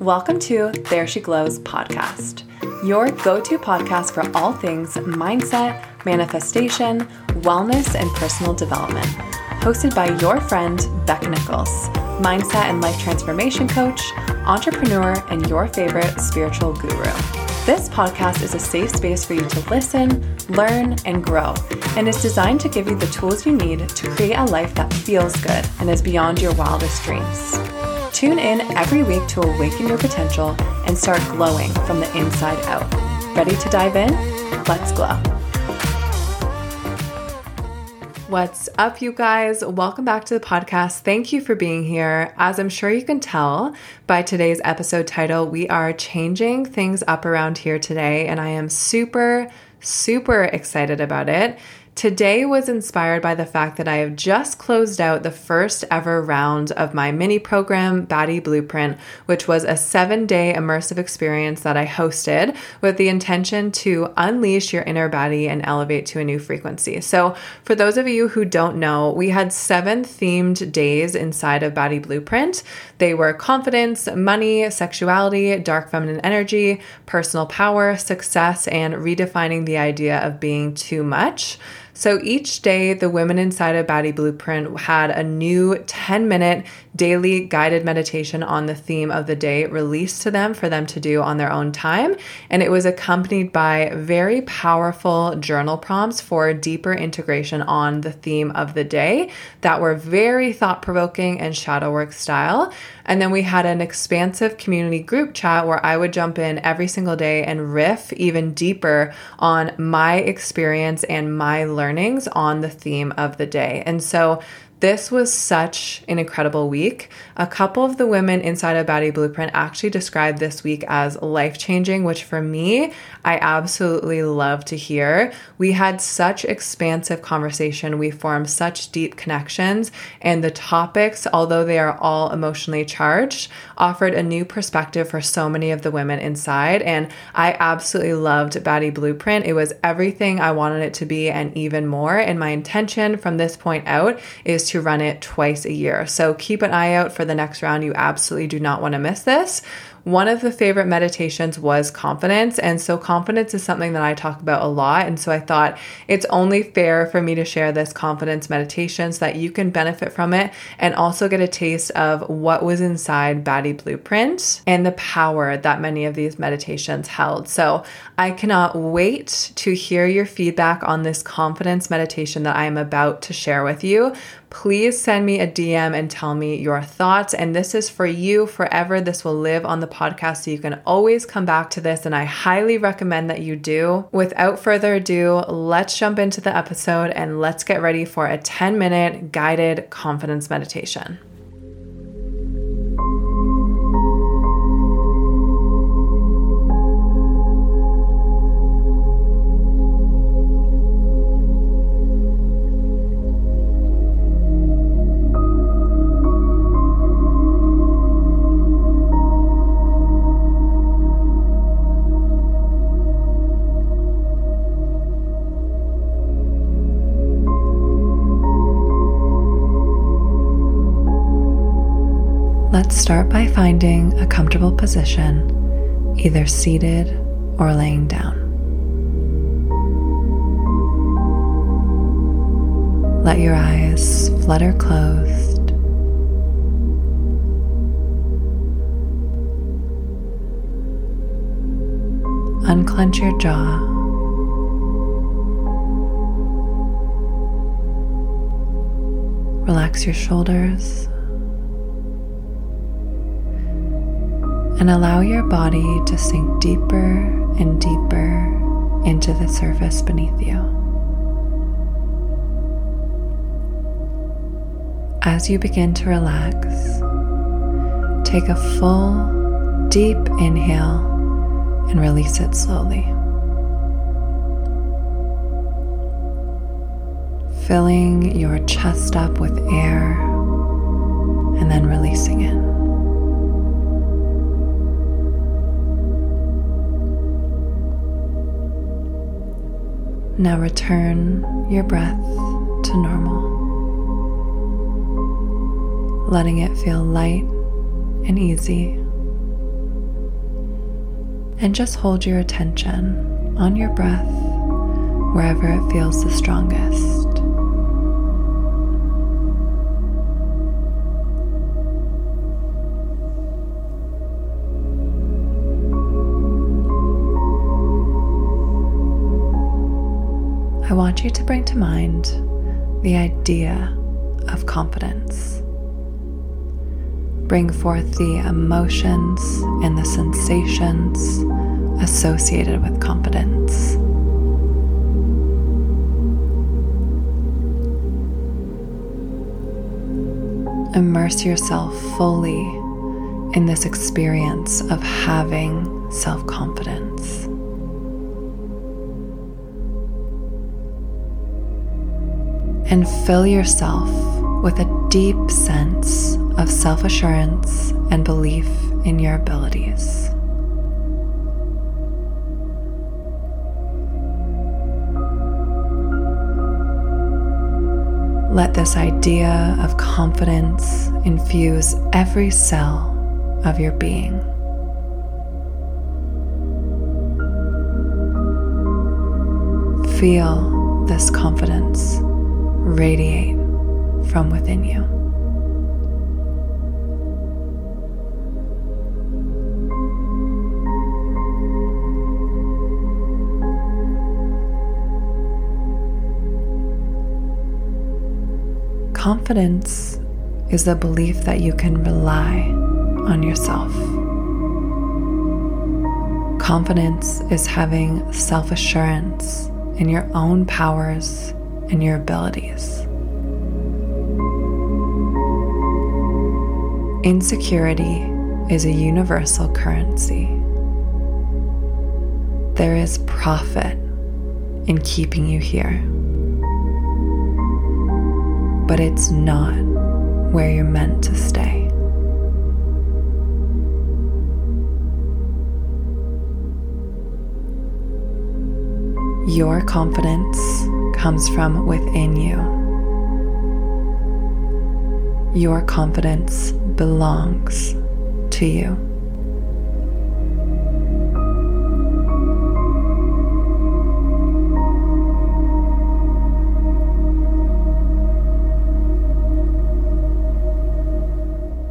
Welcome to There She Glows podcast, your go to podcast for all things mindset, manifestation, wellness, and personal development. Hosted by your friend, Becca Nicholls, mindset and life transformation coach, entrepreneur, and your favorite spiritual guru. This podcast is a safe space for you to listen, learn, and grow, and is designed to give you the tools you need to create a life that feels good and is beyond your wildest dreams. Tune in every week to awaken your potential and start glowing from the inside out. Ready to dive in? Let's glow. What's up, you guys? Welcome back to the podcast. Thank you for being here. As I'm sure you can tell by today's episode title, we are changing things up around here today, and I am super, super excited about it. Today was inspired by the fact that I have just closed out the first ever round of my mini program, Baddie Blueprint, which was a seven day immersive experience that I hosted with the intention to unleash your inner baddie and elevate to a new frequency. So, for those of you who don't know, we had seven themed days inside of Baddie Blueprint. They were confidence, money, sexuality, dark feminine energy, personal power, success, and redefining the idea of being too much. So each day, the women inside of Baddie Blueprint had a new 10 minute daily guided meditation on the theme of the day released to them for them to do on their own time. And it was accompanied by very powerful journal prompts for deeper integration on the theme of the day that were very thought provoking and shadow work style. And then we had an expansive community group chat where I would jump in every single day and riff even deeper on my experience and my learnings on the theme of the day. And so this was such an incredible week. A couple of the women inside of Baddie Blueprint actually described this week as life changing, which for me, I absolutely love to hear. We had such expansive conversation, we formed such deep connections, and the topics, although they are all emotionally charged, offered a new perspective for so many of the women inside. And I absolutely loved Baddie Blueprint. It was everything I wanted it to be and even more. And my intention from this point out is to run it twice a year. So keep an eye out for the next round. You absolutely do not want to miss this. One of the favorite meditations was confidence. And so, confidence is something that I talk about a lot. And so, I thought it's only fair for me to share this confidence meditation so that you can benefit from it and also get a taste of what was inside Baddie Blueprint and the power that many of these meditations held. So, I cannot wait to hear your feedback on this confidence meditation that I am about to share with you please send me a DM and tell me your thoughts. And this is for you forever. This will live on the podcast, so you can always come back to this. And I highly recommend that you do. Without further ado, let's jump into the episode and let's get ready for a 10 minute guided confidence meditation. Let's start by finding a comfortable position, either seated or laying down. Let your eyes flutter closed. Unclench your jaw. Relax your shoulders. And allow your body to sink deeper and deeper into the surface beneath you. As you begin to relax, take a full, deep inhale and release it slowly. Filling your chest up with air and then releasing it. Now return your breath to normal, letting it feel light and easy, and just hold your attention on your breath wherever it feels the strongest. I want you to bring to mind the idea of confidence. Bring forth the emotions and the sensations associated with confidence. Immerse yourself fully in this experience of having self confidence. And fill yourself with a deep sense of self assurance and belief in your abilities. Let this idea of confidence infuse every cell of your being. Feel this confidence radiate from within you. Confidence is the belief that you can rely on yourself. Confidence is having self assurance in your own powers and your abilities. Insecurity is a universal currency. There is profit in keeping you here, but it's not where you're meant to stay. Your confidence comes from within you. Your confidence belongs to you.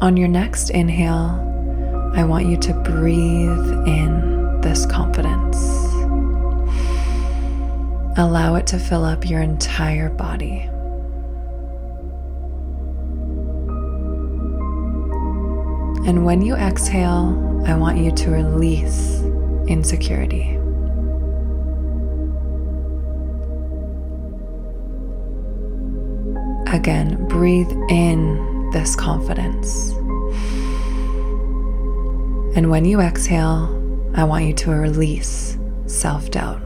On your next inhale, I want you to breathe in this confidence. Allow it to fill up your entire body. And when you exhale, I want you to release insecurity. Again, breathe in this confidence. And when you exhale, I want you to release self doubt.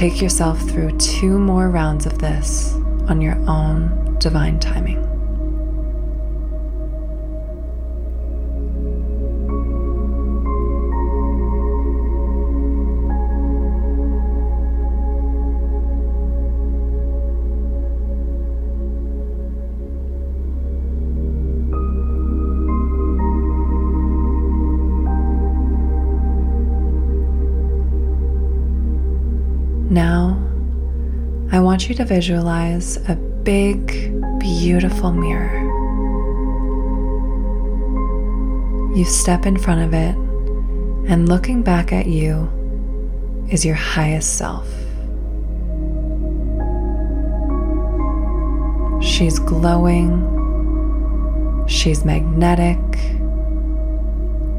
Take yourself through two more rounds of this on your own divine timing. Want you to visualize a big, beautiful mirror. You step in front of it, and looking back at you is your highest self. She's glowing, she's magnetic,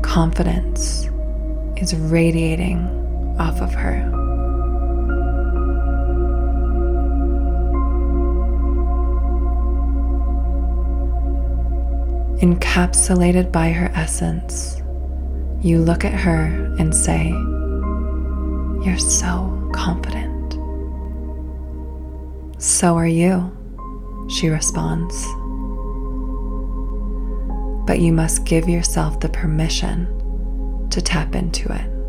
confidence is radiating off of her. Encapsulated by her essence, you look at her and say, You're so confident. So are you, she responds. But you must give yourself the permission to tap into it.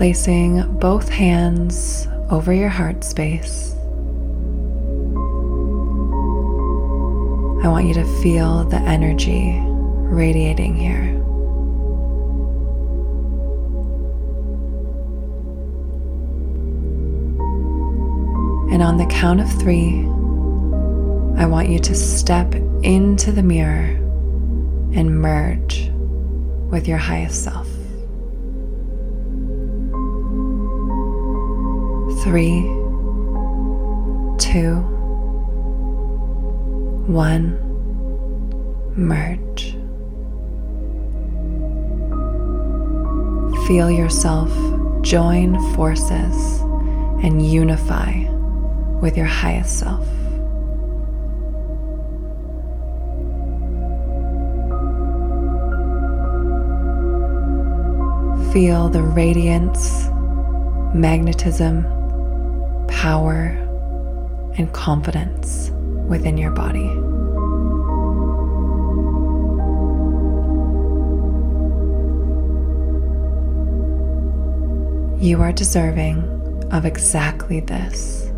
Placing both hands over your heart space. I want you to feel the energy radiating here. And on the count of three, I want you to step into the mirror and merge with your highest self. Three, two, one, merge. Feel yourself join forces and unify with your highest self. Feel the radiance, magnetism, power, and confidence within your body. You are deserving of exactly this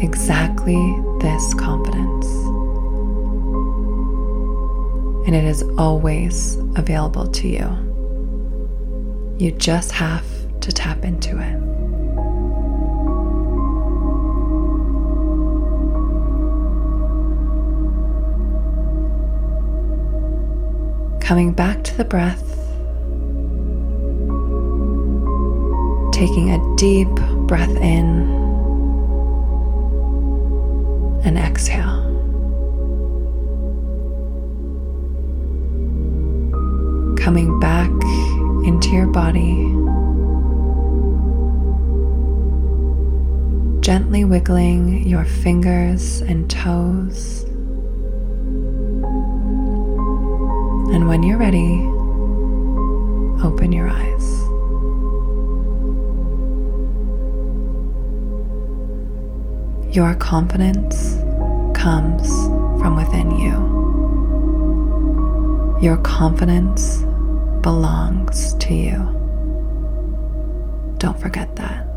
exactly this confidence. And it is always available to you. You just have to tap into it. Coming back to the breath, taking a deep breath in and exhale. Coming back into your body, gently wiggling your fingers and toes. And when you're ready, open your eyes. Your confidence comes from within you. Your confidence belongs to you. Don't forget that.